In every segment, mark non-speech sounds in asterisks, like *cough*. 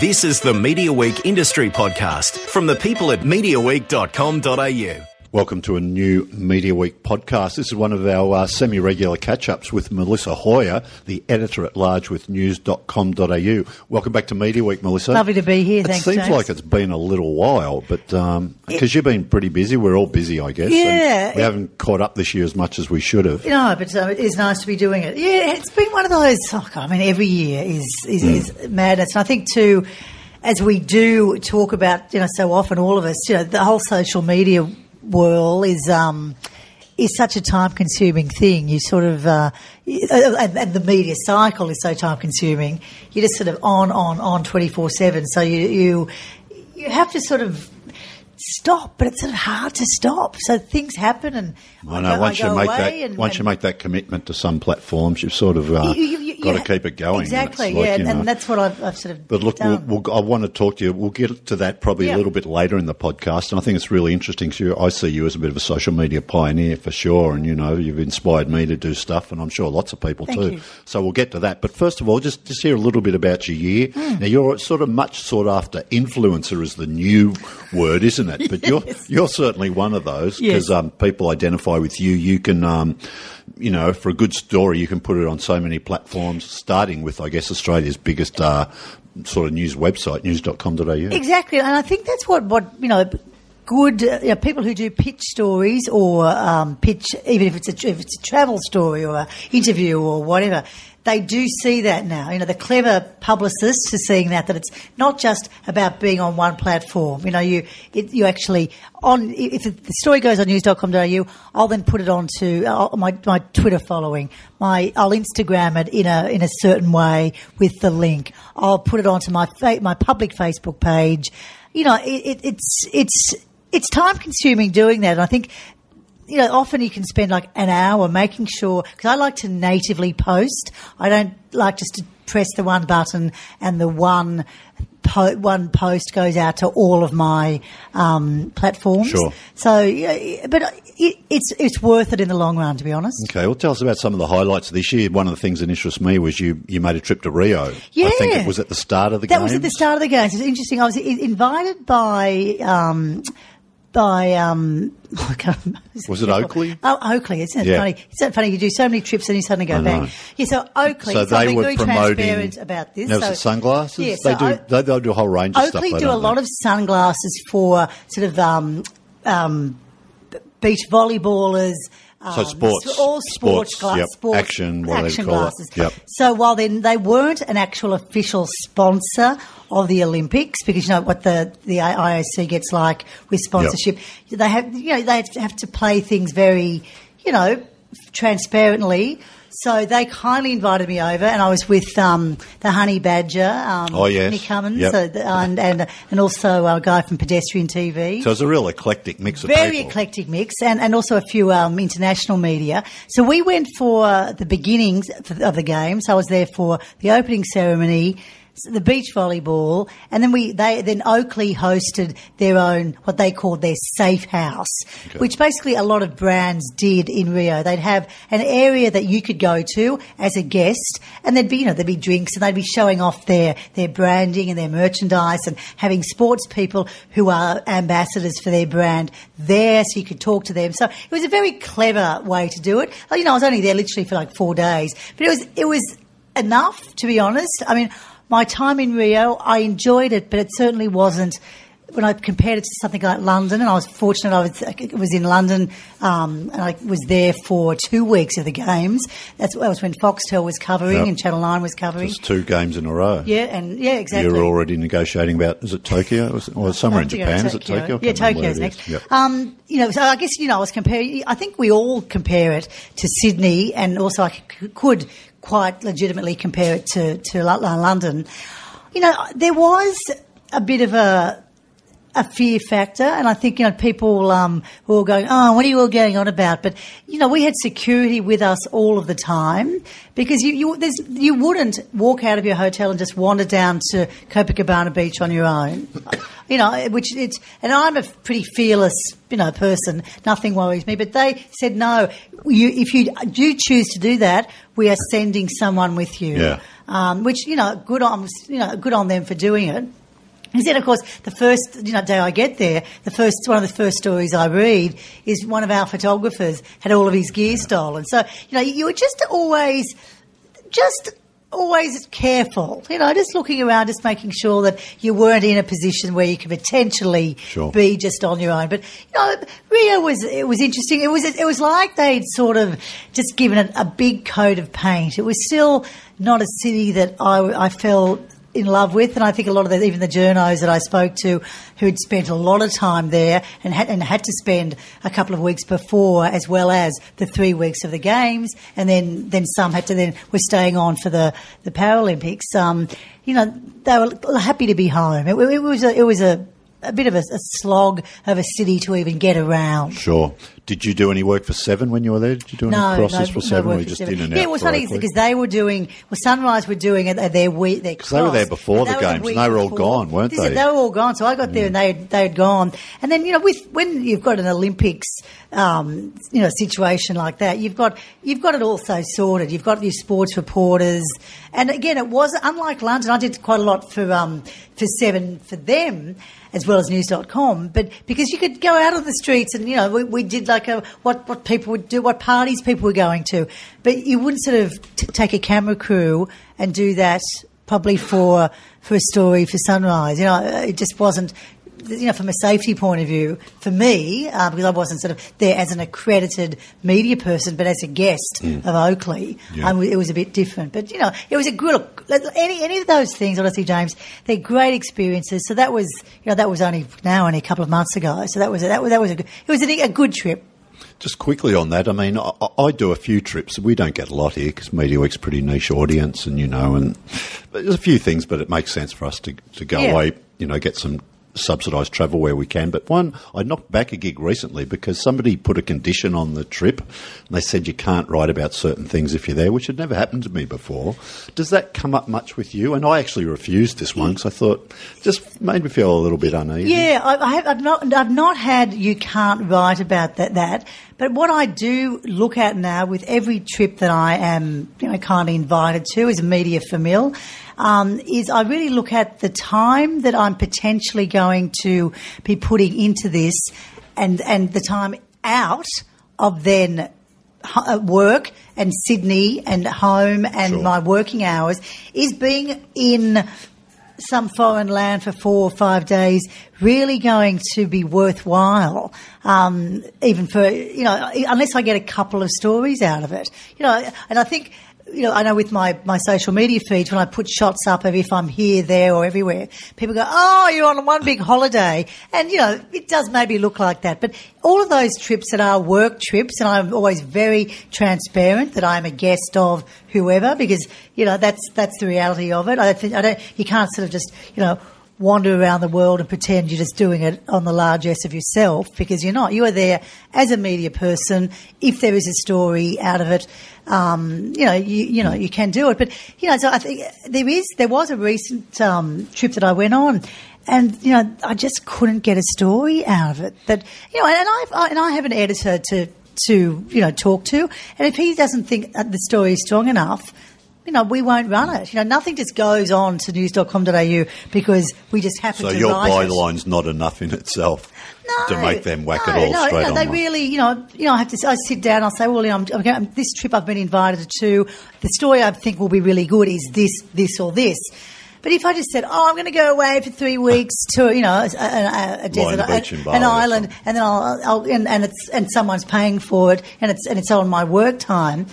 This is the Media Week Industry Podcast from the people at MediaWeek.com.au. Welcome to a new Media Week podcast. This is one of our uh, semi regular catch ups with Melissa Hoyer, the editor at large with news.com.au. Welcome back to Media Week, Melissa. Lovely to be here. It Thanks, seems James. like it's been a little while, but because you've been pretty busy, we're all busy, I guess. Yeah, we it- haven't caught up this year as much as we should have. No, but uh, it is nice to be doing it. Yeah, it's been one of those. Oh God, I mean, every year is is, is madness, and I think too, as we do talk about, you know, so often, all of us, you know, the whole social media world is. um is such a time consuming thing. You sort of, uh, and, and the media cycle is so time consuming. You're just sort of on, on, on 24 7. So you, you, you have to sort of stop, but it's sort of hard to stop. So things happen and I know once you make that and- once you make that commitment to some platforms, you've sort of uh, You- you- you- got to keep it going. Exactly, like, yeah, you know, and that's what I've, I've sort of. But look, we'll, we'll, I want to talk to you. We'll get to that probably Yeah. a little bit later in the podcast. And I think it's really interesting. you, I see you as a bit of a social media pioneer for sure. And, you know, you've inspired me to do stuff, and I'm sure lots of people Thank too. So we'll get to that. But first of all, just, just hear a little bit about your year. Hmm. Now, you're sort of much sought after influencer is the new word, isn't it? But you're, you're certainly one of those because Yes. um, people identify with you. You can. Um, you know, for a good story, you can put it on so many platforms, starting with, I guess, Australia's biggest uh, sort of news website, news.com.au. Exactly, and I think that's what what you know. Good uh, you know, people who do pitch stories or um, pitch, even if it's a if it's a travel story or a interview or whatever, they do see that now. You know, the clever publicists are seeing that that it's not just about being on one platform. You know, you it, you actually on if the story goes on news.com.au, I'll then put it onto uh, my my Twitter following. My I'll Instagram it in a in a certain way with the link. I'll put it onto my fa- my public Facebook page. You know, it, it, it's it's it's time consuming doing that. And I think you know, often you can spend like an hour making sure, because I like to natively post. I don't like just to press the one button and the one po- one post goes out to all of my um, platforms. Sure. So, but it, it's it's worth it in the long run, to be honest. Okay, well, tell us about some of the highlights of this year. One of the things that interests me was you, you made a trip to Rio. I think Yeah. it was at the start of the game. That games. was at the start of the games. It's interesting. I was invited by. Um, by um, *laughs* remember. Was it Oakley? Oh, Oakley! Isn't it Yeah. funny? It's so funny. You do so many trips and you suddenly go back. Yeah, so Oakley. so they were very promoting. about this. Now, so, it sunglasses? Yeah, they do. O- they, do a whole range of stuff. Oakley though, do a lot they? of sunglasses for sort of um, um, beach volleyballers. So um, sports- all sports, sports, yep, sports action, what they action call it, glasses. yep. So while then they weren't an actual official sponsor of the Olympics, because you know what the the IOC gets like with sponsorship, they have you know they have to play things very you know transparently. So they kindly invited me over, and I was with um, the Honey Badger, um, Oh, yes. Nick Cummins, Yep. so and, and and also a guy from Pedestrian TV So it's a real eclectic mix of very people. eclectic mix, and, and also a few um, international media. So we went for the beginnings of the games. I was there for the opening ceremony, the beach volleyball, and then we they then Oakley hosted their own what they called their safe house, which basically a lot of brands did in Rio. They'd have an area that you could go to as a guest, and there'd be you know there'd be drinks, and they'd be showing off their their branding and their merchandise, and having sports people who are ambassadors for their brand there, so you could talk to them. So it was a very clever way to do it. You know, I was only there literally for like four days, but it was it was enough to be honest. I mean, my time in Rio, I enjoyed it, but it certainly wasn't. When I compared it to something like London, and I was fortunate, I was, I was in London, um, and I was there for two weeks of the games. That's that was when Foxtel was covering Yep. and Channel Nine was covering. Just two games in a row. yeah, and yeah, exactly. You're already negotiating about, is it Tokyo? Or somewhere in Japan? Is it Tokyo? Yeah, can't remember where Tokyo's next. Yep. Um, you know, so I guess you know, I was comparing. I think we all compare it to Sydney, and also I c- could quite legitimately compare it to to Lo- Lo- London. You know, there was a bit of a a fear factor, and I think you know people um, were all going, "Oh, what are you all going on about?" But you know, we had security with us all of the time because you you, there's, you wouldn't walk out of your hotel and just wander down to Copacabana Beach on your own. You know, which it's and I'm a pretty fearless, you know, person. Nothing worries me. But they said no. You, if you do choose to do that, we are sending someone with you. Yeah. um, which you know, good on you know, good on them for doing it. And then, of course, the first you know day I get there, the first one of the first stories I read is one of our photographers had all of his gear stolen. So you know, you were just always, just always careful. You know, just looking around, just making sure that you weren't in a position where you could potentially Sure. be just on your own. But you know, Rio was it was interesting. It was it was like they'd sort of just given it a big coat of paint. It was still not a city that I, I fell in love with, and I think a lot of the, even the journos that I spoke to who'd spent a lot of time there and had and had to spend a couple of weeks before, as well as the three weeks of the games, and then then some had to then were staying on for the the Paralympics. Um, you know, they were happy to be home. It, it was a, it was a a bit of a, a slog of a city to even get around. Sure. Did you do any work for Seven when you were there? Did you do any No, crosses no, for no Seven? work or just Seven. in and yeah, out? it was funny because they were doing, well, Sunrise were doing it their week, their they were there before the games, and they were all gone, weren't This is- they? They were all gone. So I got there and they they had gone. And then you know, with when you've got an Olympics, um, you know, situation like that, you've got you've got it all so sorted. You've got your sports reporters, and again, it was unlike London. I did quite a lot for um, for Seven for them as well as news.com but because you could go out on the streets and you know we, we did like a what what people would do what parties people were going to but you wouldn't sort of t- take a camera crew and do that probably for for a story for sunrise you know it just wasn't you know, from a safety point of view, for me, uh, because I wasn't sort of there as an accredited media person, but as a guest of Oakley, Yeah. um, it was a bit different. But you know, it was a good look. Any any of those things, honestly, James, they're great experiences. So that was, you know, that was only now only a couple of months ago. So that was a, that was that was a good, it was a, a good trip. Just quickly on that, I mean, I, I do a few trips. We don't get a lot here because Media Week's a pretty niche audience, and you know, and but there's a few things, but it makes sense for us to to go Yeah. away, you know, get some subsidised travel where we can. But one, I knocked back a gig recently because somebody put a condition on the trip, and they said you can't write about certain things if you're there, which had never happened to me before. Does that come up much with you? And I actually refused this one because I thought just made me feel a little bit uneasy. Yeah, I, I have, I've not, I've not had. You can't write about that. That, but what I do look at now with every trip that I am, you know, kindly invited to as a media famil, um, is I really look at the time that I'm potentially going to be putting into this, and and the time out of then uh, work and Sydney and home and Sure. my working hours is being in some foreign land for four or five days really going to be worthwhile, um, even for, you know, unless I get a couple of stories out of it. You know, and I think, you know, I know with my, my social media feeds, when I put shots up of if I'm here, there, or everywhere, people go, oh, you're on one big holiday. And, you know, it does maybe look like that. But all of those trips that are work trips, and I'm always very transparent that I'm a guest of whoever, because, you know, that's, that's the reality of it. I think, I don't, you can't sort of just, you know, wander around the world and pretend you're just doing it on the largesse of yourself because you're not. You are there as a media person. If there is a story out of it, um, you know, you, you know, you can do it. But, you know, so I think there is, there was a recent um, trip that I went on and, you know, I just couldn't get a story out of it. That, you know, and I've, I, and I have an editor to, to, you know, talk to. And if he doesn't think the story is strong enough, you know, we won't run it. You know, nothing just goes on to news.com.au because we just happen So to So your byline's not enough in itself No, to make them whack no, it all no, straight no. They really, you know, you know, I have to. I sit down. I'll say, well, you know, I'm, I'm going, this trip I've been invited to. The story I think will be really good is this, this, or this. But if I just said, "Oh, I'm going to go away for three *laughs* weeks to, you know, a, a, a desert, the beach in a- an island, and then I'll, I'll and, and it's and someone's paying for it, and it's and it's on my work time."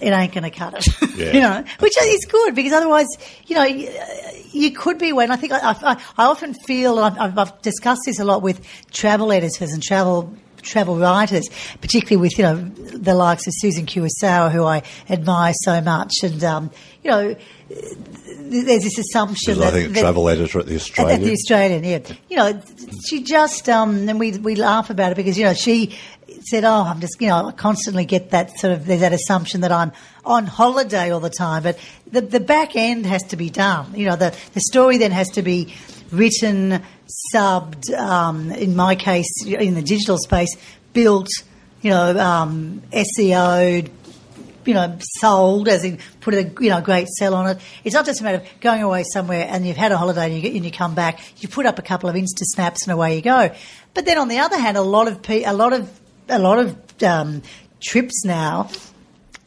It ain't going to cut it, *laughs* Yeah. you know. Which is good because otherwise, you know, you, could be when I think I, I, I often feel and I've, I've discussed this a lot with travel editors and travel travel writers, particularly with you know the likes of Susan Kurosawa, who I admire so much, and um, you know, there's this assumption Because I that, think that travel editor at the Australian. at the Australian, yeah. You know, she just um, and we we laugh about it because you know she said, "Oh, I'm just you know I constantly get that sort of there's that assumption that I'm on holiday all the time." But the the back end has to be done. You know, the the story then has to be written, subbed. Um, in my case, in the digital space, built. You know, um, SEO'd, you know, sold, as in put a you know great sell on it. It's not just a matter of going away somewhere and you've had a holiday and you, and you come back, you put up a couple of Insta snaps and away you go. But then on the other hand, a lot of pe- a lot of a lot of um, trips now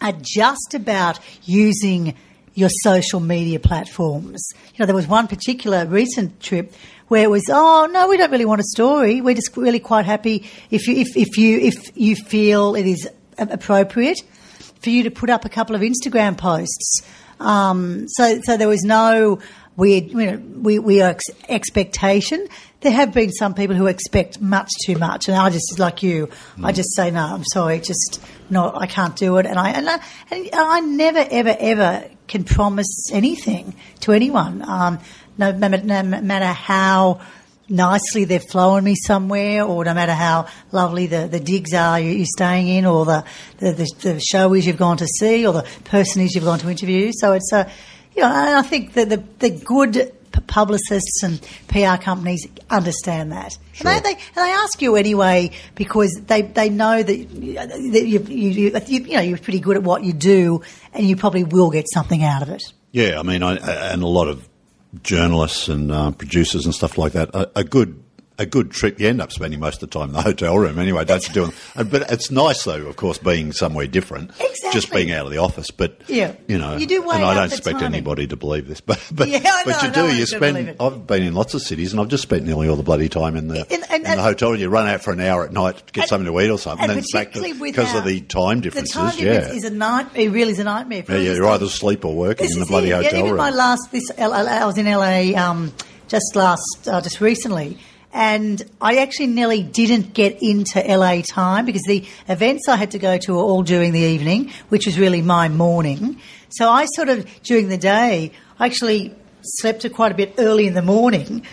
are just about using your social media platforms. You know, there was one particular recent trip where it was, oh no, we don't really want a story. We're just really quite happy if you if, if you if you feel it is appropriate for you to put up a couple of Instagram posts. Um, so so there was no weird, you know, we, we ex- expectation. There have been some people who expect much too much, and I just like you, I just say no. I'm sorry, just not. I can't do it, and I and I, and I never ever ever can promise anything to anyone. Um, no, no, no matter how nicely they're flowing me somewhere, or no matter how lovely the, the digs are you, you're staying in, or the, the, the, the show is you've gone to see, or the person is you've gone to interview. So it's a, you know, and I think that the, the good publicists and PR companies understand that. Sure. And, they, they, and they ask you anyway because they, they know that, you- that you, you, you, you know, you're pretty good at what you do and you probably will get something out of it. Yeah, I mean, I, and a lot of journalists and uh, producers and stuff like that. A, a good a good trip. You end up spending most of the time in the hotel room anyway, don't you? Doing, *laughs* but it's nice though, of course, being somewhere different. Exactly. Just being out of the office, but Yeah. you know, You do and I don't expect timing. anybody to believe this, *laughs* but but, Yeah, but know, you do. know, you spend. I've been in lots of cities, and I've just spent nearly all the bloody time in the and- in and- the hotel. and You run out for an hour at night to get And- something to eat or something, And then it's back to, particularly with because of the time differences. The time yeah, difference is a night. It really is a nightmare. For yeah, yeah, you're either asleep or working This in the bloody it. Yeah, hotel even room. my last this I was in LA um, just last uh, just recently, and I actually nearly didn't get into LA time because the events I had to go to were all during the evening, which was really my morning. So I sort of during the day I actually slept quite a bit early in the morning.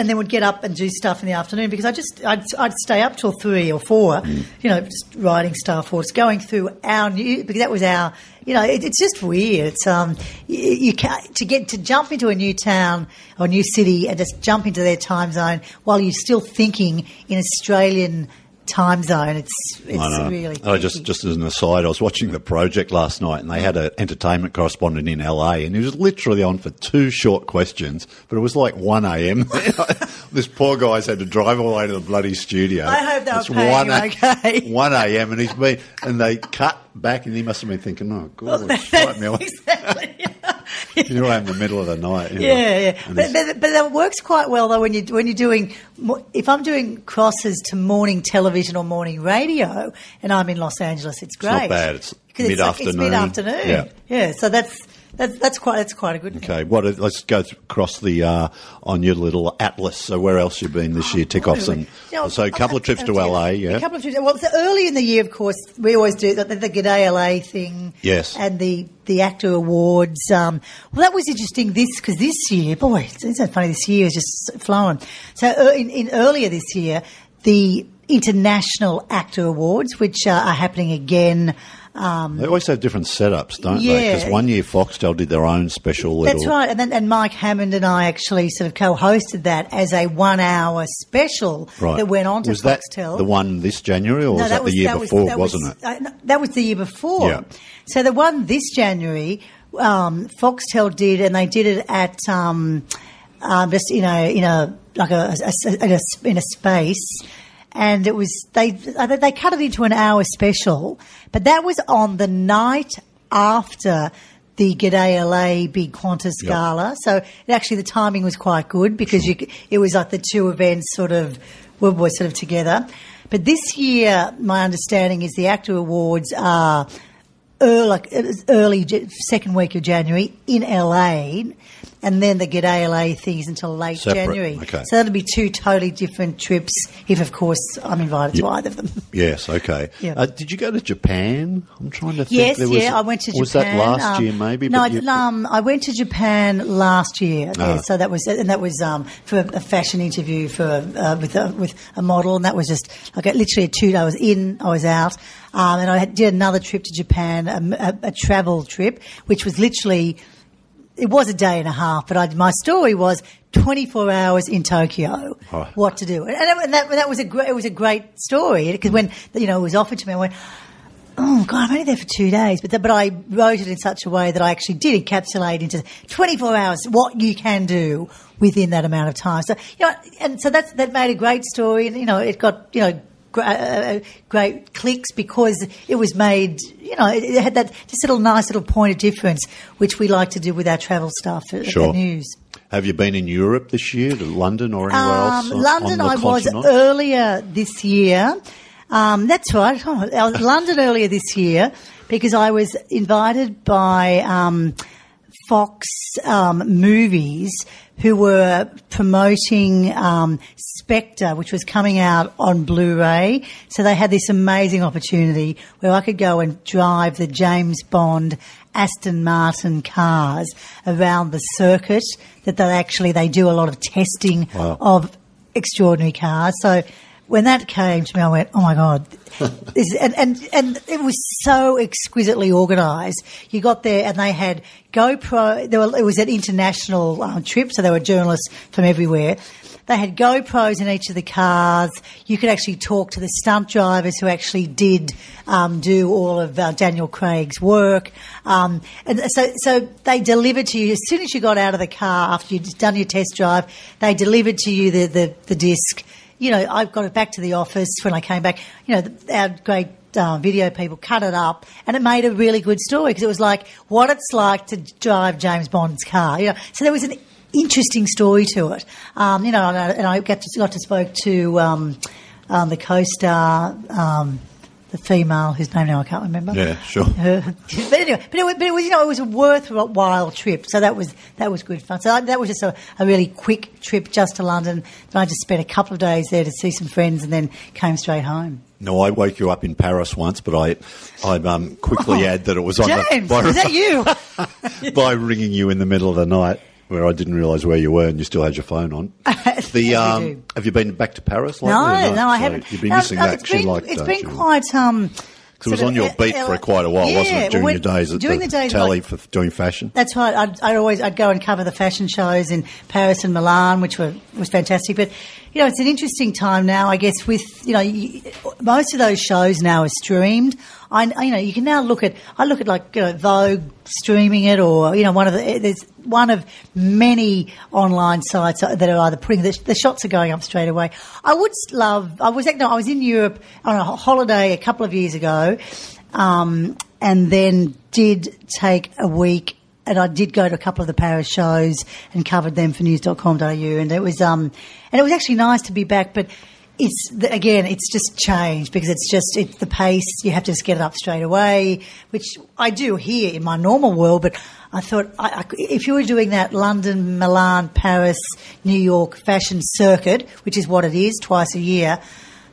And then would get up and do stuff in the afternoon because I just I'd, I'd stay up till three or four, you know, just writing or just going through our new because that was our, you know, it, it's just weird. It's um, you, you can to get to jump into a new town or new city and just jump into their time zone while you're still thinking in Australian time zone. It's it's I really. I just just as an aside, I was watching the project last night, and they had an entertainment correspondent in LA, and he was literally on for two short questions, but it was like one a.m. *laughs* this poor guy's had to drive all the way to the bloody studio. I hope they were It's paying 1 him okay. *laughs* One a.m. and he's been, and they cut back, and he must have been thinking, "Oh God, *laughs* wipe me off." exactly. *laughs* You're right in the middle of the night. you know. Yeah, yeah. But, but, but that works quite well though when you're when you're doing if I'm doing crosses to morning television or morning radio and I'm in Los Angeles, it's great. not bad. It's 'Cause like- mid-afternoon. It's mid afternoon. Yeah. yeah. So that's that's that's quite that's quite a good. Okay, what? Let's go across the uh, on your little atlas. So where else you've been this year? Tick off some. You So a couple of trips to LA. Yeah, a couple of trips. Well, so early in the year, of course, we always do the, the G'day LA thing. Yes. And the the AACTA awards. Um, well, that was interesting. This because this year, boy, isn't that funny? This year is just flowing. So uh, in, in earlier this year, the International AACTA Awards, which uh, are happening again. Um, They always have different setups, don't they? Because one year Foxtel did their own special little. That's right, and then and Mike Hammond and I actually sort of co-hosted that as a one-hour special Right. that went on to was that Foxtel. the one this January, or was that, the year that before? that wasn't was- it? uh, no, that was the year before. Yeah. So the one this January, um, Foxtel did, and they did it at um, um, just in a in a like a, a- a- in, a, in a space. And it was they they cut it into an hour special, but that was on the night after the G'day LA Big Qantas Yep. Gala. So it actually the timing was quite good because you, it was like the two events sort of were, were sort of together. But this year, my understanding is the AACTA Awards are early, early second week of January in LA, and then the G'day LA thing is until late Separate, January. okay. So that'll be two totally different trips. If of course I'm invited to either of them. *laughs* Yes. Okay. Yeah. Uh, did you go to Japan? I'm trying to think. Yes, There was- yeah, I went to Japan. was that last um, year, maybe? No, I, you- um, I went to Japan last year. Ah. Yeah, so that was and that was um, for a fashion interview for uh, with a, with a model, and that was just like literally a two. I was in, I was out, um, and I did another trip to Japan, a, a, a travel trip, which was literally. It was a day and a half, but I, my story was 24 hours in Tokyo. Oh. What to do, and, and that, that was a great, it was a great story because when you know it was offered to me, I went, oh god, I'm only there for two days, but the, but I wrote it in such a way that I actually did encapsulate into 24 hours what you can do within that amount of time. So you know, and so that's that made a great story, and you know, it got you know. Gr- uh, Great clicks because it was made, you know, it had that just little nice little point of difference, which we like to do with our travel stuff at, at Sure. the news. Have you been in Europe this year, to London or anywhere else? Um, on- London, on I was earlier this year. Um, that's right. Oh, *laughs* I was London earlier this year because I was invited by um, Fox um, Movies, who were promoting um, Spectre, which was coming out on Blu-ray. So they had this amazing opportunity where I could go and drive the James Bond Aston Martin cars around the circuit. That they actually they do a lot of testing Wow. of extraordinary cars. So when that came to me, I went, "Oh my god!" *laughs* this, and, and and it was so exquisitely organised. You got there, and they had GoPro. There were, it was an international um, trip, so there were journalists from everywhere. They had GoPros in each of the cars. You could actually talk to the stunt drivers who actually did um, do all of uh, Daniel Craig's work. Um, and so, so they delivered to you as soon as you got out of the car after you'd done your test drive. They delivered to you the the, the disc. You know, I got it back to the office when I came back. You know, the, our great uh, video people cut it up, and it made a really good story because it was like what it's like to drive James Bond's car. You know, so there was an interesting story to it. Um, you know, and I, and I got to, got to spoke to um, um, the co-star, um, the female whose name now I can't remember. Yeah, sure. *laughs* But anyway, but it, was, but it was you know it was a worthwhile trip, so that was that was good fun. So I, that was just a, a really quick trip just to London. And I just spent a couple of days there to see some friends, and then came straight home. No, I woke you up in Paris once, but I, I um, quickly add that it was on Oh, James, the, *laughs* by, is that you? *laughs* by ringing you in the middle of the night where I didn't realise where you were and you still had your phone on. *laughs* The um, you have you been back to Paris? No, lately or no, I So haven't. You've been No, missing no, that. It's 'cause you been, like it's that, been you? quite. Um, it was on your beat for quite a while, wasn't it? During when- your days at during the, the days, telly like- for doing fashion. That's right. I'd, I'd always I'd go and cover the fashion shows in Paris and Milan, which were was fantastic. But you know, it's an interesting time now. I guess with you know most of those shows now are streamed. I you know you can now look at I look at like you know, Vogue streaming it, or you know one of the there's one of many online sites that are either putting the, the shots are going up straight away. I would love. I was no, I was in Europe on a holiday a couple of years ago, um, and then did take a week and I did go to a couple of the Paris shows and covered them for news.com.au and it was um and it was actually nice to be back but it's again it's just changed because it's just it's the pace. You have to just get it up straight away which I do here in my normal world but I thought I, I, if you were doing that London Milan Paris New York fashion circuit which is what it is twice a year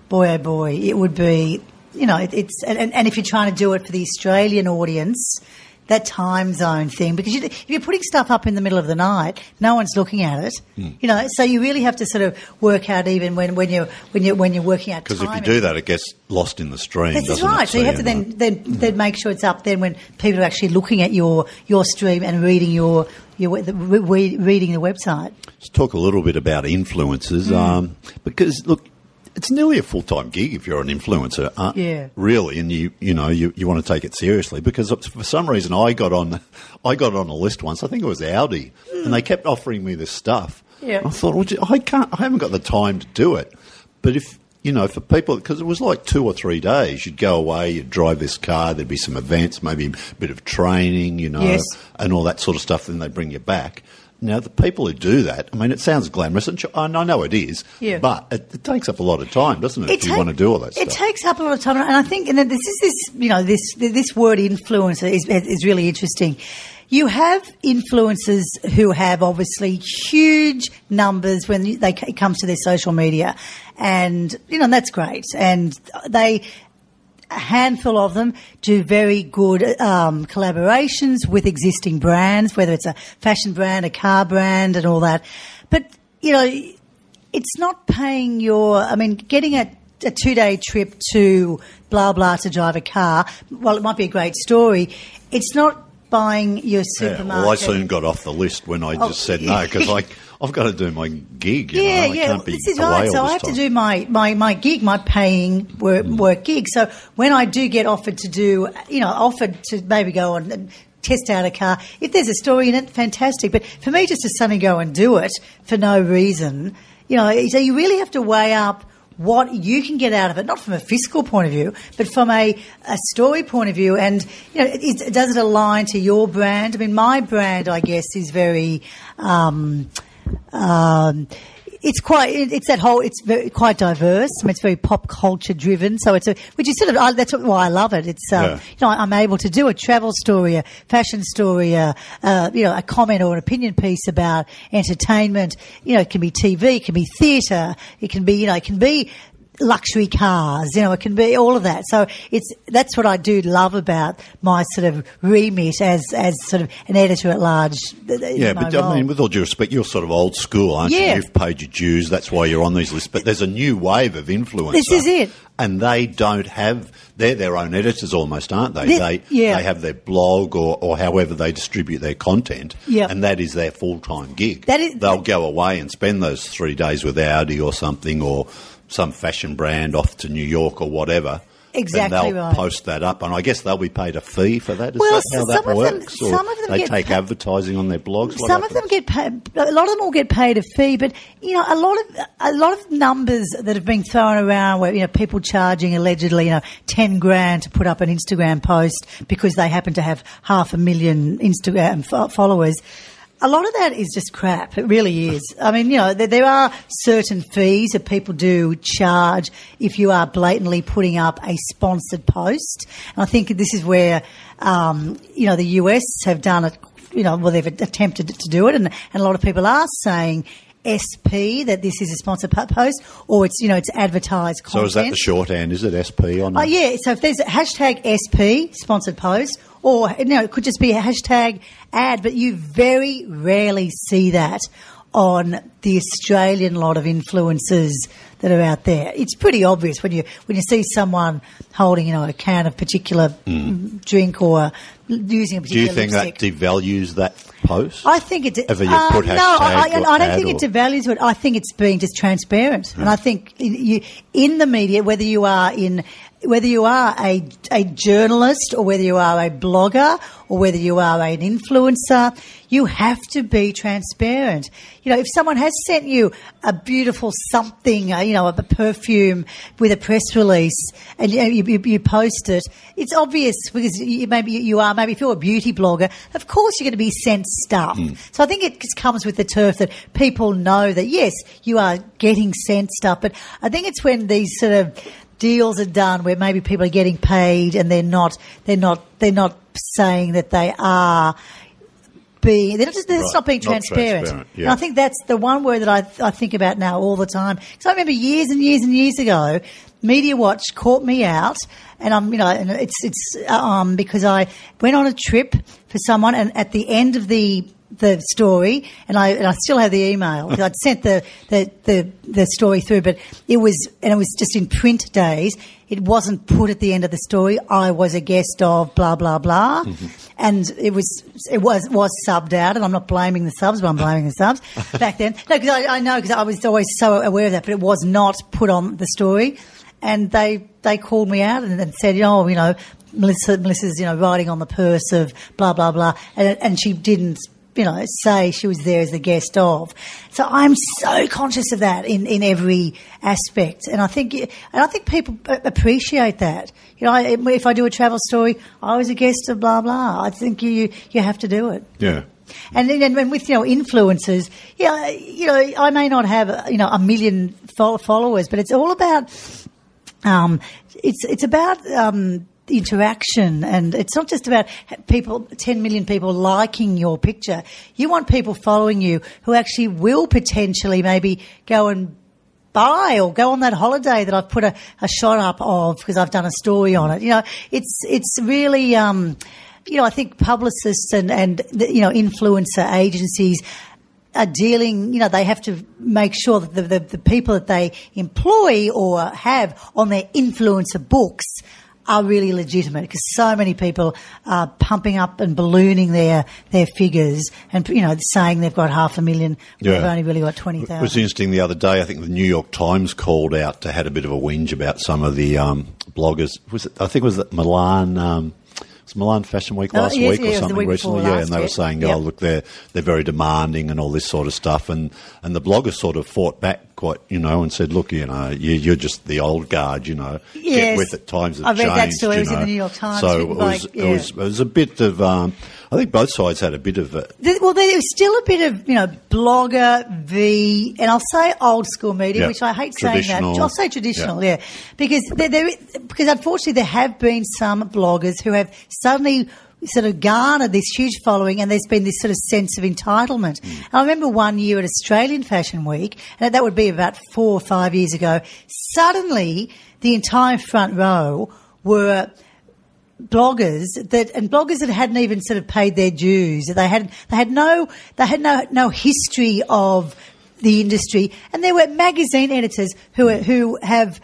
boy oh boy it would be you know, it, it's and, and- and if you're trying to do it for the Australian audience, that time zone thing, because you, if you're putting stuff up in the middle of the night, no one's looking at it. Hmm. You know, so you really have to sort of work out even when, when you're when you when you're working out. Because if you do that, it gets lost in the stream. Doesn't right. It? So you have to then then then make sure it's up then when people are actually looking at your your stream and reading your your the, re- reading the website. Let's talk a little bit about influences, Mm. um, because look, it's nearly a full time gig if you're an influencer, uh, Yeah. Really, and you you know you, you want to take it seriously because for some reason I got on I got on a list once. I think it was Audi, and they kept offering me this stuff. Yeah. I thought, well, I can't, I haven't got the time to do it. But if you know, for people, because it was like two or three days, you'd go away, you'd drive this car, there'd be some events, maybe a bit of training, you know, Yes. and all that sort of stuff. Then they bring you back. Now, the people who do that, I mean, it sounds glamorous, and, I know it is, Yeah. but it, it takes up a lot of time, doesn't it, if you want to do all that It stuff? takes up a lot of time, and I think, and this is this, you know, this this word influencer is is really interesting. You have influencers who have obviously huge numbers when they it comes to their social media, and you know that's great, and they. A handful of them do very good um, collaborations with existing brands, whether it's a fashion brand, a car brand, and all that. But you know, it's not paying your. I mean, getting a, a two day trip to blah blah to drive a car. Well, it might be a great story. It's not buying your Yeah, supermarket. well, I soon got off the list when I Oh. just said no because I, *laughs* I've got to do my gig. You yeah, know? I yeah. be this is right. So I have time. Mm. to do my, my, my gig, my paying work, work gig. So when I do get offered to do, you know, offered to maybe go on and test out a car, if there's a story in it, fantastic. But for me, just to suddenly go and do it for no reason, you know, so you really have to weigh up what you can get out of it, not from a fiscal point of view, but from a, a story point of view. And, you know, it, does it align to your brand? I mean, my brand, I guess, is very, um, um, it's quite it's that whole it's very quite diverse. I mean, it's very pop culture driven. So it's a which is sort of I, that's why I love it. It's um, Yeah. you know I'm able to do a travel story, a fashion story, a, uh, you know a comment or an opinion piece about entertainment. You know, it can be TV, it can be theatre, it can be you know it can be luxury cars. You know, it can be all of that. So it's that's what I do love about my sort of remit as as sort of an editor at large. Yeah, but I mean, with all due respect, you're sort of old school, aren't Yeah. you? You've paid your dues. That's why you're on these lists. But there's a new wave of influencers. This is it. And they don't have, they're their own editors almost, aren't they? Thi- they, yeah. they have their blog or, or however they distribute their content. Yeah. And that is their full time gig. That is- They'll go away and spend those three days with Audi or something or some fashion brand off to New York or whatever. Exactly and they'll right. post that up, and I guess they'll be paid a fee for that. Is Well, that how some that of them- works? or some of them they get take pa- advertising on their blogs. What Some of them get paid. A lot of them will get paid a fee, but you know, a lot of a lot of numbers that have been thrown around, where you know, people charging allegedly, you know, ten grand to put up an Instagram post because they happen to have half a million Instagram fo- followers. A lot of that is just crap. It really is. I mean, you know, there, there are certain fees that people do charge if you are blatantly putting up a sponsored post. And I think this is where, um, you know, the US have done it you know, well, they've attempted to do it, and, and a lot of people are saying SP that this is a sponsored po- post, or it's you know it's advertised content. So is that the shorthand? Is it SP on? Oh yeah. So if there's a hashtag SP sponsored post, or you know, it could just be a hashtag ad, but you very rarely see that on the Australian lot of influencers that are out there. It's pretty obvious when you when you see someone holding you know a can of particular drink or using a Hmm. Do you think lipstick. that devalues that post? I think it. You uh, no, I, I, I don't think or- it devalues it. I think it's being just transparent, and I think in, you, in the media, whether you are in, whether you are a a journalist or whether you are a blogger or whether you are an influencer, you have to be transparent. You know, if someone has sent you a beautiful something, uh, you know, a perfume with a press release, and you, you, you post it, it's obvious because you, maybe you are, maybe if you're a beauty blogger, of course you're going to be sent stuff. So I think it just comes with the turf that people know that yes, you are getting sent stuff, but I think it's when these sort of deals are done where maybe people are getting paid and they're not, they're not, they're not saying that they are being, they're not just, they're Right, not being not transparent. transparent, And yeah. I think that's the one word that I, I think about now all the time. Because I remember years and years and years ago, Media Watch caught me out, and I'm, you know, and it's it's um because I went on a trip for someone, and at the end of the the story, and I and I still have the email. *laughs* I'd sent the, the the the story through, but it was and it was just in print days. It wasn't put at the end of the story. I was a guest of blah blah blah, mm-hmm. and it was it was was subbed out. And I'm not blaming the subs, but I'm blaming the subs *laughs* back then. No, because I, I know because I was always so aware of that, but it was not put on the story. And they they called me out and, and said, oh, you know, Melissa Melissa's you know writing on the purse of blah blah blah, and and she didn't you know, say she was there as the guest of. So I'm so conscious of that in, in every aspect, and I think and I think people appreciate that. You know, I, if I do a travel story, I was a guest of blah blah. I think you you have to do it. yeah. And then and with you know influencers, yeah, you know, I may not have you know a million fol- followers, but it's all about um, it's it's about um, interaction, and it's not just about people, ten million people liking your picture. You want people following you who actually will potentially maybe go and buy or go on that holiday that I've put a, a shot up of because I've done a story on it. You know, it's it's really. Um, you know, I think publicists and, and you know, influencer agencies are dealing, you know, they have to make sure that the, the, the people that they employ or have on their influencer books are really legitimate because so many people are pumping up and ballooning their their figures and you know saying they've got half a million, yeah. they've only really got twenty thousand. It was interesting the other day. I think the New York Times called out to had a bit of a whinge about some of the um, bloggers. Was it, I think it was that Milan. Um, was Milan Fashion Week oh, last oh, yes, week or yeah, something recently? Yeah, and they were saying, "Oh, look, they're they're very demanding and all this sort of stuff." And and the bloggers sort of fought back quite, you know, and said, "Look, you know, you, are just the old guard, you know. Yes. Get with it. Times have I read changed." that story. You it was know. in the New York Times. So it was, yeah. it was, it was a bit of. Um, I think both sides had a bit of it. Well, there was still a bit of, you know, blogger v, and I'll say old school media, Yep. which I hate saying that. I'll say traditional, yeah, because there, there, because unfortunately there have been some bloggers who have suddenly sort of garnered this huge following, and there's been this sort of sense of entitlement. Mm. I remember one year at Australian Fashion Week, and that would be about four or five years ago. Suddenly, the entire front row were bloggers that and bloggers that hadn't even sort of paid their dues. They had they had no they had no no history of the industry, and there were magazine editors who are, who have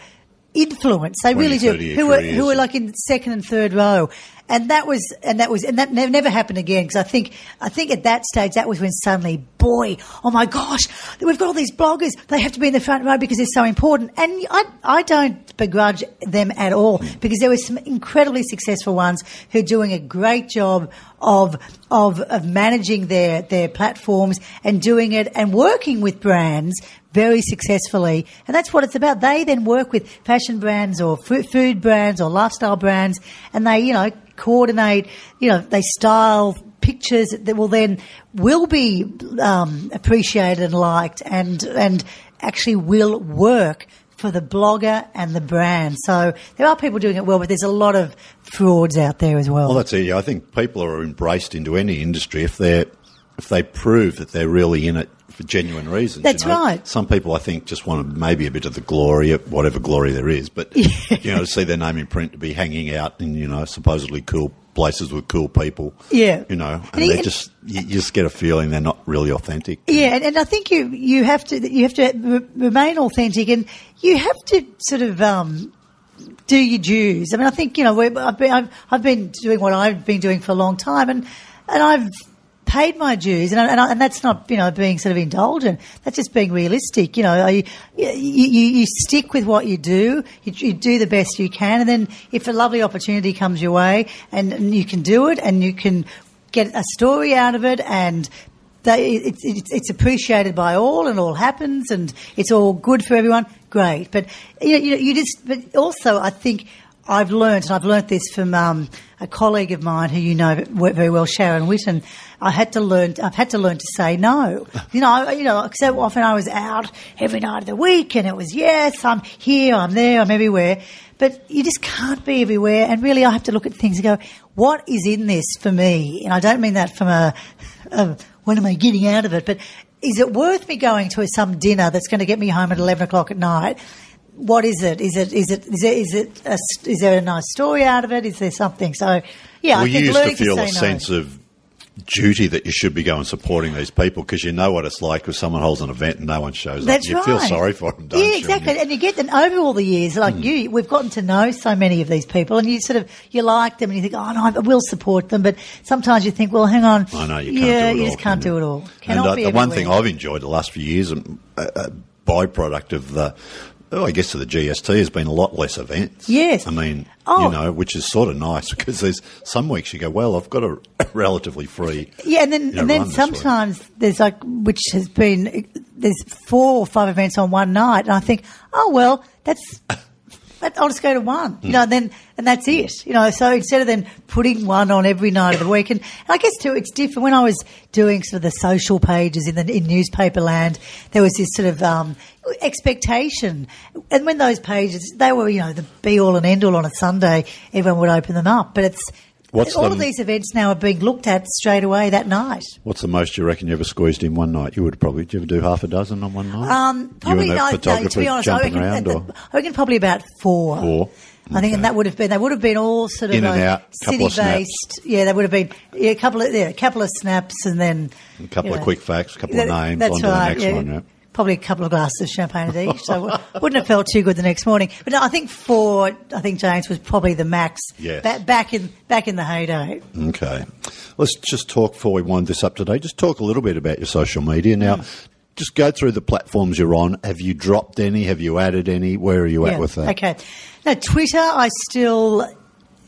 influence. They 20, really do. Who were who were like in second and third row. And that was, and that was, and that never, never happened again. Because I think, I think at that stage, that was when suddenly, boy, oh my gosh, we've got all these bloggers. They have to be in the front row because they're so important. And I, I don't begrudge them at all hmm. because there were some incredibly successful ones who are doing a great job of, of, of managing their, their platforms and doing it and working with brands very successfully. And that's what it's about. They then work with fashion brands or food brands or lifestyle brands and they, you know, coordinate, you know, they style pictures that will then will be um, appreciated and liked and, and actually will work for the blogger and the brand. So there are people doing it well, but there's a lot of frauds out there as well. Well, that's it. I think people are embraced into any industry if they're if they prove that they're really in it for genuine reasons. That's you know? right. Some people, I think, just want maybe a bit of the glory, whatever glory there is, but *laughs* you know, to see their name in print, to be hanging out in you know supposedly cool places with cool people. Yeah. you know, And and they just you, just get a feeling they're not really authentic. Yeah, and, and I think you you have to you have to remain authentic, and you have to sort of um, do your dues. I mean, I think you know we're, I've been I've, I've been doing what I've been doing for a long time, and and I've paid my dues, and and, and that's not you know being sort of indulgent. That's just being realistic. You know, you, you you stick with what you do. You, you do the best you can, and then if a lovely opportunity comes your way, and, and you can do it, and you can get a story out of it, and they, it's, it's, it's appreciated by all and all happens and it's all good for everyone. Great. But, you know, you, you just, but also I think I've learned, and I've learnt this from um, a colleague of mine who you know very well, Sharon Witten. I had to learn. I've had to learn to say no. You know, I- you know. So often I was out every night of the week, and it was yes, I'm here, I'm there, I'm everywhere. But you just can't be everywhere. And really, I have to look at things and go, what is in this for me? And I don't mean that from a, a when am I getting out of it? But is it worth me going to some dinner that's going to get me home at 11 o'clock at night? What is it? Is it, is it, is it, is it, a, is there a nice story out of it? Is there something? So, yeah, I think used to feel to a no. sense of duty that you should be going supporting these people because you know what it's like if someone holds an event and no one shows That's up. You right. feel sorry for them, don't yeah, you? exactly. And you get them over all the years, like Hmm. you, we've gotten to know so many of these people, and you sort of you like them, and you think, oh no, I will support them. But sometimes you think, well, hang on, I know you can't yeah, do it you all, just can't can do it all. And uh, the one thing. I've enjoyed the last few years, a, a byproduct of the, oh, I guess of the GST, has been a lot less events. Yes. I mean, Oh. you know, which is sort of nice *laughs* because there's some weeks you go, well, I've got a *laughs* relatively free. Yeah, and then you know, and then run this week. sometimes there's like which has been there's four or five events on one night, and I think, oh well, that's. That- I'll just go to one, you know, and then and that's it, you know. So instead of then putting one on every night of the week, and, and I guess too, it's different. When I was doing sort of the social pages in the in newspaper land, there was this sort of um, expectation, and when those pages they were, you know, the be all and end all on a Sunday, everyone would open them up. But it's What's all the- of these events now are being looked at straight away that night. What's the most you reckon you ever squeezed in one night? You would probably, did you ever do half a dozen on one night? Um, probably no, no, to be honest, I reckon, around? Or? I reckon probably about four. Four. I think, and that would have been they would have been all sort of In and like out, couple of city based. Yeah, they would have been yeah, a couple of yeah, a couple of snaps and then A couple of know. quick facts, a couple That- of names, that's on to the right, next yeah. one, yeah. Probably a couple of glasses of champagne at each, so *laughs* wouldn't have felt too good the next morning. But no, I think four, I think James was probably the max. Yes. Ba- back in back in the heyday. Okay. Let's just talk before we wind this up today. Just talk a little bit about your social media. Now, mm. just go through the platforms you're on. Have you dropped any? Have you added any? Where are you at with that? Okay. Now, Twitter, I still.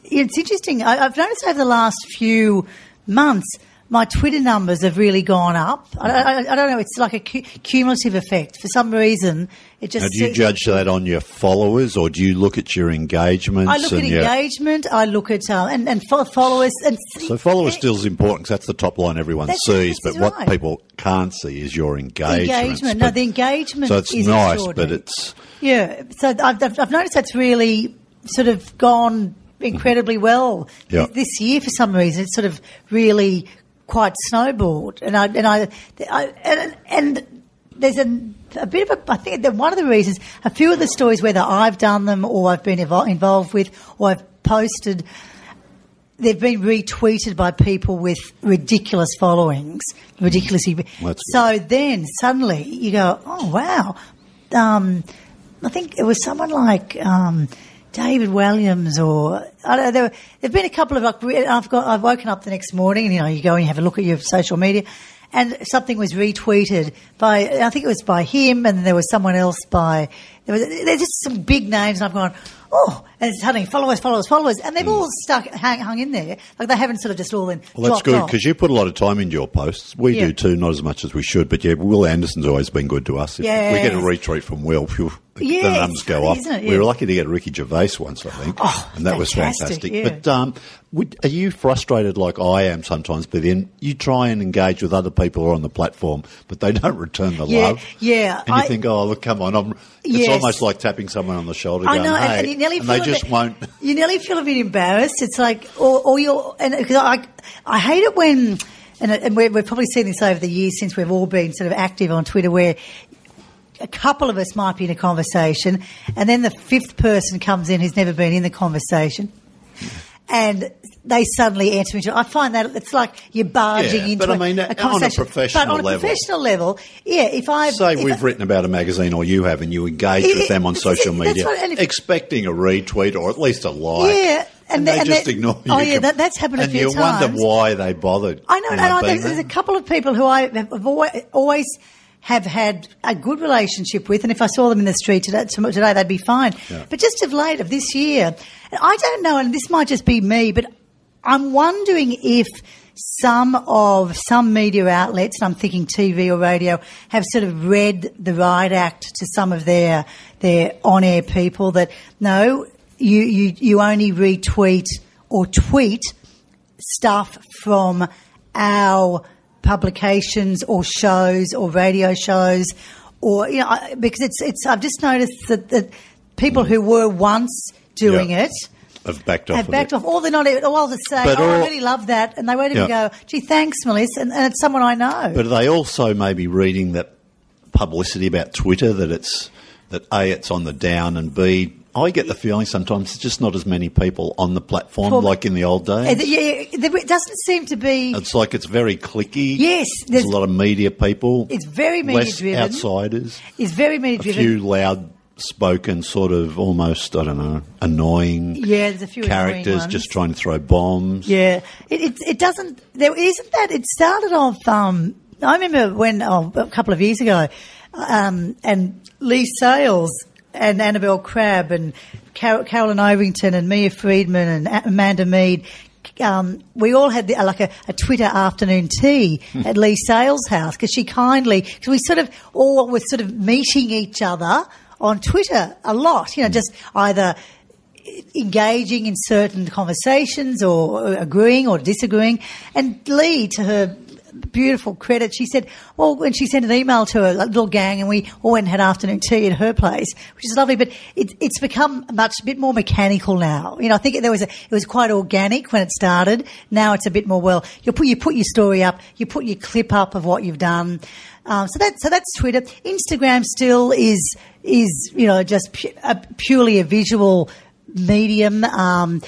It's interesting. I, I've noticed over the last few months, my Twitter numbers have really gone up. I, I, I don't know. It's like a cu- cumulative effect. For some reason, it just. Now, do you judge that on your followers, or do you look at your engagement? I look at your- engagement. I look at um, and and fo- followers and So followers still is important because that's the top line everyone That's- sees. But is what people can't see is your engagement. engagement. No, the engagement. So it's is nice, but it's Yeah, so I've, I've I've noticed that's really sort of gone incredibly well Yeah. this year for some reason. It's sort of really quite snowballed, and I and I, I and, and there's a, a bit of a. I think that one of the reasons a few of the stories whether I've done them or I've been evol- involved with or I've posted. They've been retweeted by people with ridiculous followings, ridiculously. That's so then suddenly you go, oh wow, um, I think it was someone like um, David Walliams or I don't know. There there've been a couple of like I've got I've woken up the next morning and you know you go and you have a look at your social media. And something was retweeted by, I think it was by him, and there was someone else by, there was, there's just some big names, and I've gone, oh, and suddenly followers, followers, followers, and they've all stuck, hang, hung in there. Like they haven't sort of just all in. Mm. well, that's good because you put a lot of time into your posts. We Yeah. do too, not as much as we should. But yeah, Wil Anderson's always been good to us. If Yes. we get a retweet from Wil, phew, the Yeah, numbers go up. We were lucky to get Ricky Gervais once, I think, Oh, and that was fantastic, fantastic. yeah. But um, would, are you frustrated like I am sometimes? But then you try and engage with other people who are on the platform, but they *laughs* don't return the Yeah, love. yeah, And you I- think, oh, look, come on, I'm. It's Yes. almost like tapping someone on the shoulder. I going, know, and, hey, and you nearly and feel they a just bit, won't. *laughs* You nearly feel a bit embarrassed. It's like, or, or you're, and because I, I hate it when, and, and we've probably seen this over the years since we've all been sort of active on Twitter, where a couple of us might be in a conversation, and then the fifth person comes in who's never been in the conversation. And they suddenly enter into. I find that it's like you're barging Yeah, into but I mean, a on a professional but on a level. professional level, yeah. If I Say if we've I- written about a magazine, or you have, and you engage It- with them on social that's media, and if- expecting a retweet or at least a like. Yeah, and, and they they- and just ignore oh, you. oh, yeah, that- that's happened a few times. and you wonder why they bothered. I know, and I, there's, there's a couple of people who I have always have had a good relationship with, and if I saw them in the street today, today they'd be fine. Yeah. But just of late, of this year, I don't know, and this might just be me, but I'm wondering if some of some media outlets, and I'm thinking TV or radio, have sort of read the riot act to some of their their on-air people that no, you you you only retweet or tweet stuff from our publications or shows or radio shows or you know because it's it's I've just noticed that, that people who were once doing Yeah. it have backed off. have backed it. off or they're not even or they'll say But oh I really love that and they won't even Yeah. go gee thanks Melissa and, and it's someone I know But are they also maybe reading that publicity about Twitter that it's that a it's on the down and b I get the feeling sometimes there's just not as many people on the platform For- like in the old days. yeah, there- it doesn't seem to be It's like it's very clicky. Yes, there's, there's- a lot of media people. It's very less media-driven. outsiders. it's very media driven. A few loud spoken, sort of almost I don't know, annoying. Yeah, there's a few characters just trying to throw bombs. Yeah, it, it, it doesn't. There isn't that. It started off. Um, I remember when oh, a couple of years ago, um, and Leigh Sales and Annabelle Crabb and Car- Carolyn Overington and Mia Freedman and A- Amanda Meade. Um, we all had the, like a, a Twitter afternoon tea at Leigh Sales' house because she kindly, because we sort of all were sort of meeting each other on Twitter a lot, you know, just either engaging in certain conversations or agreeing or disagreeing. And Leigh, to her beautiful credit, she said, well, when she sent an email to a little gang and we all went and had afternoon tea at her place, which is lovely, but it, it's become much a bit more mechanical now. You know, I think there was a, it was quite organic when it started. Now it's a bit more, well, you put, you put your story up, you put your clip up of what you've done. Um, so that's so that's Twitter. Instagram still is is you know just pu- a, purely a visual medium. Um,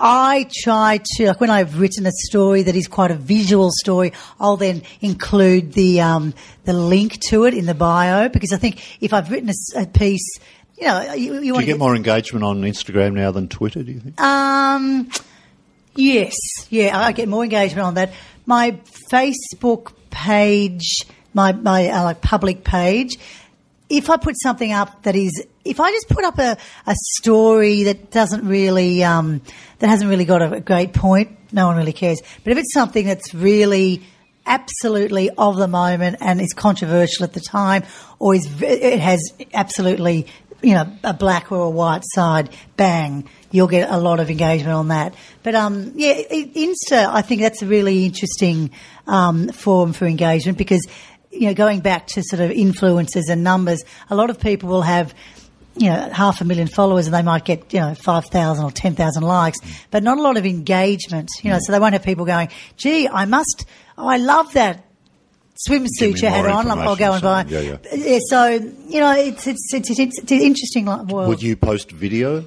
I try to, like when I've written a story that is quite a visual story, I'll then include the um, the link to it in the bio because I think if I've written a piece, you know, you, you Do want you to get more engagement on Instagram now than Twitter? Do you think? Um, yes, yeah, I get more engagement on that. My Facebook page, my my uh, like public page. If I put something up that is, if I just put up a, a story that doesn't really, um, that hasn't really got a, great point, no one really cares. But if it's something that's really absolutely of the moment and is controversial at the time, or is it has absolutely you know a black or a white side, bang, you'll get a lot of engagement on that. But um, yeah, Insta, I think that's a really interesting um, forum for engagement because you know going back to sort of influences and numbers, a lot of people will have you know, half a million followers and they might get, you know, 5,000 or 10,000 likes, but not a lot of engagement, you know, mm. so they won't have people going, gee, I must, oh, I love that swimsuit you had on, I'll go and buy. information. Yeah, yeah. So, you know, it's, it's, it's, it's, it's an interesting like, world. Would you post video?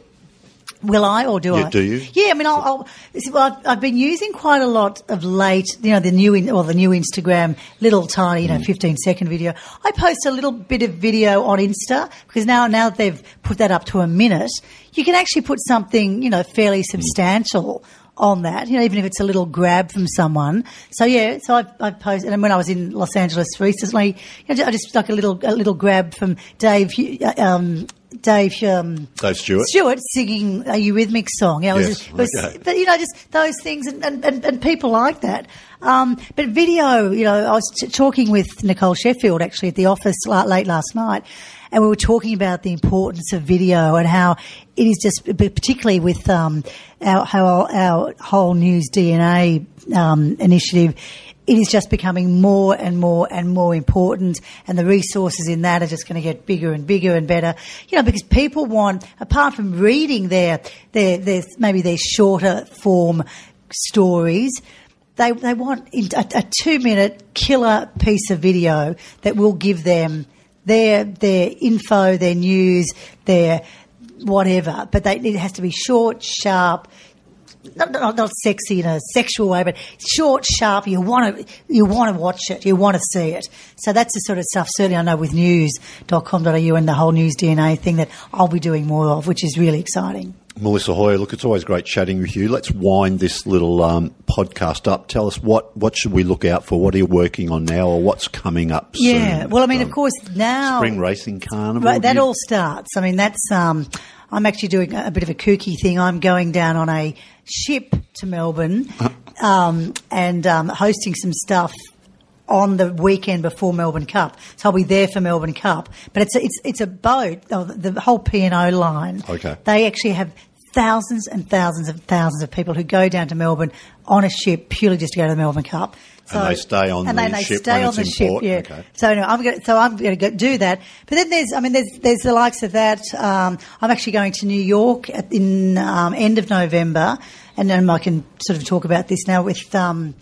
Will I or do Yeah, I? do you? Yeah, I mean, I'll, I'll see, well, I've, I've been using quite a lot of late, you know, the new in, or the new Instagram little tiny, you know, Mm. 15 second video. I post a little bit of video on Insta because now, now that they've put that up to a minute, you can actually put something, you know, fairly Mm. substantial on that, you know, even if it's a little grab from someone. So yeah, so I've, I've posted, and when I was in Los Angeles recently, you know, I just like a little, a little grab from Dave, uh, um, Dave, um, Dave Stewart? Stewart singing a Eurythmics song. You know, it was- Yes, was- okay. But, you know, just those things and, and, and, people like that. Um, but video, you know, I was t- talking with Nicole Sheffield actually at the office late last night and we were talking about the importance of video and how it is just, particularly with um, our, how our, our whole news DNA um, initiative, it is just becoming more and more and more important, and the resources in that are just going to get bigger and bigger and better. You know, because people want, apart from reading their their, their maybe their shorter form stories. They, they want a, a two minute killer piece of video that will give them their their info, their news, their whatever. But they, it has to be short, sharp, not, not, not sexy in a sexual way, but short, sharp. You want to you want to watch it. You want to see it. So that's the sort of stuff. Certainly, I know with news.com.au and the whole news DNA thing that I'll be doing more of, which is really exciting. Melissa Hoyer, look, it's always great chatting with you. Let's wind this little um, podcast up. Tell us what, what should we look out for? What are you working on now, or what's coming up Yeah. soon? Well, I mean, Um, of course, now Spring Racing Carnival. Right, that you- all starts. I mean, that's. Um, I'm actually doing a bit of a kooky thing. I'm going down on a ship to Melbourne um, and um, hosting some stuff on the weekend before Melbourne Cup. So I'll be there for Melbourne Cup. But it's a, it's it's a boat. Oh, the the whole P and O line. Okay. They actually have thousands and thousands of thousands of people who go down to Melbourne on a ship purely just to go to the Melbourne Cup. And they stay on and the then they ship stay on it's the ship. Yeah. Okay. So anyway, I'm going. To, so I'm going to do that. But then there's, I mean, there's there's the likes of that. Um, I'm actually going to New York at, in um, end of November, and then I can sort of talk about this now with. Um,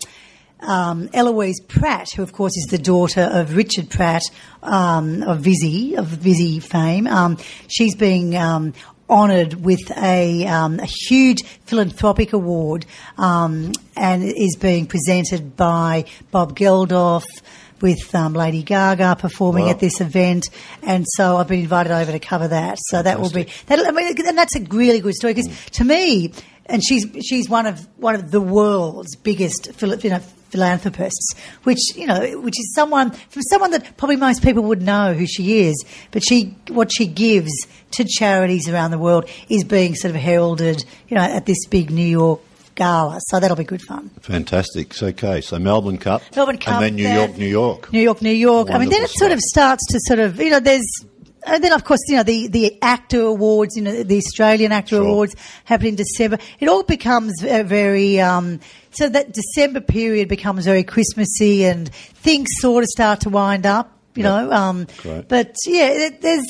um, Heloise Pratt, who of course is the daughter of Richard Pratt um, of Visy, of Visy fame. Um, she's being um, honoured with a, um, a huge philanthropic award um, and is being presented by Bob Geldof with um, Lady Gaga performing Wow. at this event, and so I've been invited over to cover that. So that will be that. I mean, and that's a really good story because to me, and she's she's one of one of the world's biggest you know, philanthropists, which you know, which is someone from someone that probably most people would know who she is, but she what she gives to charities around the world is being sort of heralded, you know, at this big New York gala. So that'll be good fun. Fantastic. So, okay, so Melbourne Cup. Melbourne Cup, And then New York, New York. New York, New York. I mean, then it Wonderful sort of starts to sort of, you know, there's, and then of course, you know, the, the AACTA awards, you know, the Australian AACTA Sure. awards happen in December. It all becomes ve- very, um, so that December period becomes very Christmassy and things sort of start to wind up. You Yep. know, um, but yeah, there's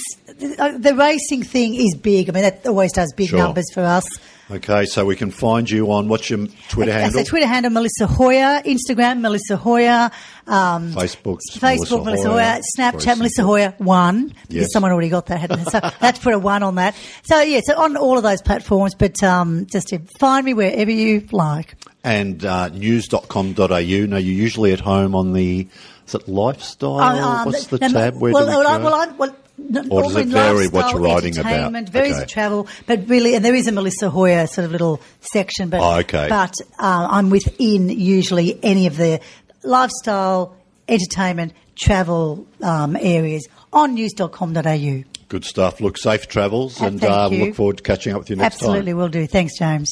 uh, the racing thing is big. I mean, that always does big Sure. numbers for us. Okay, so we can find you on what's your Twitter That's handle? the Twitter handle, Melissa Hoyer. Instagram, Melissa Hoyer. Um, Facebook, Facebook, Melissa, Hoyer. Very Snapchat, Melissa. Hoyer one. Yes. someone already got that, hadn't they? So let's put a one on that. So yeah, so on all of those platforms, but um, just to find me wherever you like. And uh, news.com.au. Now, you're usually at home on the, is it lifestyle? Um, What's the no, tab? Where well, do we well, I, go? well, I, well, no, Or does it vary what you're writing about? entertainment, Varies Okay. travel, but really, and there is a Melissa Hoyer sort of little section. But Oh, okay. But uh, I'm within usually any of the lifestyle, entertainment, travel um, areas on news.com.au. Good stuff. Look, safe travels, Uh, and thank uh, look forward to catching up with you next time. Absolutely, will do. Thanks, James.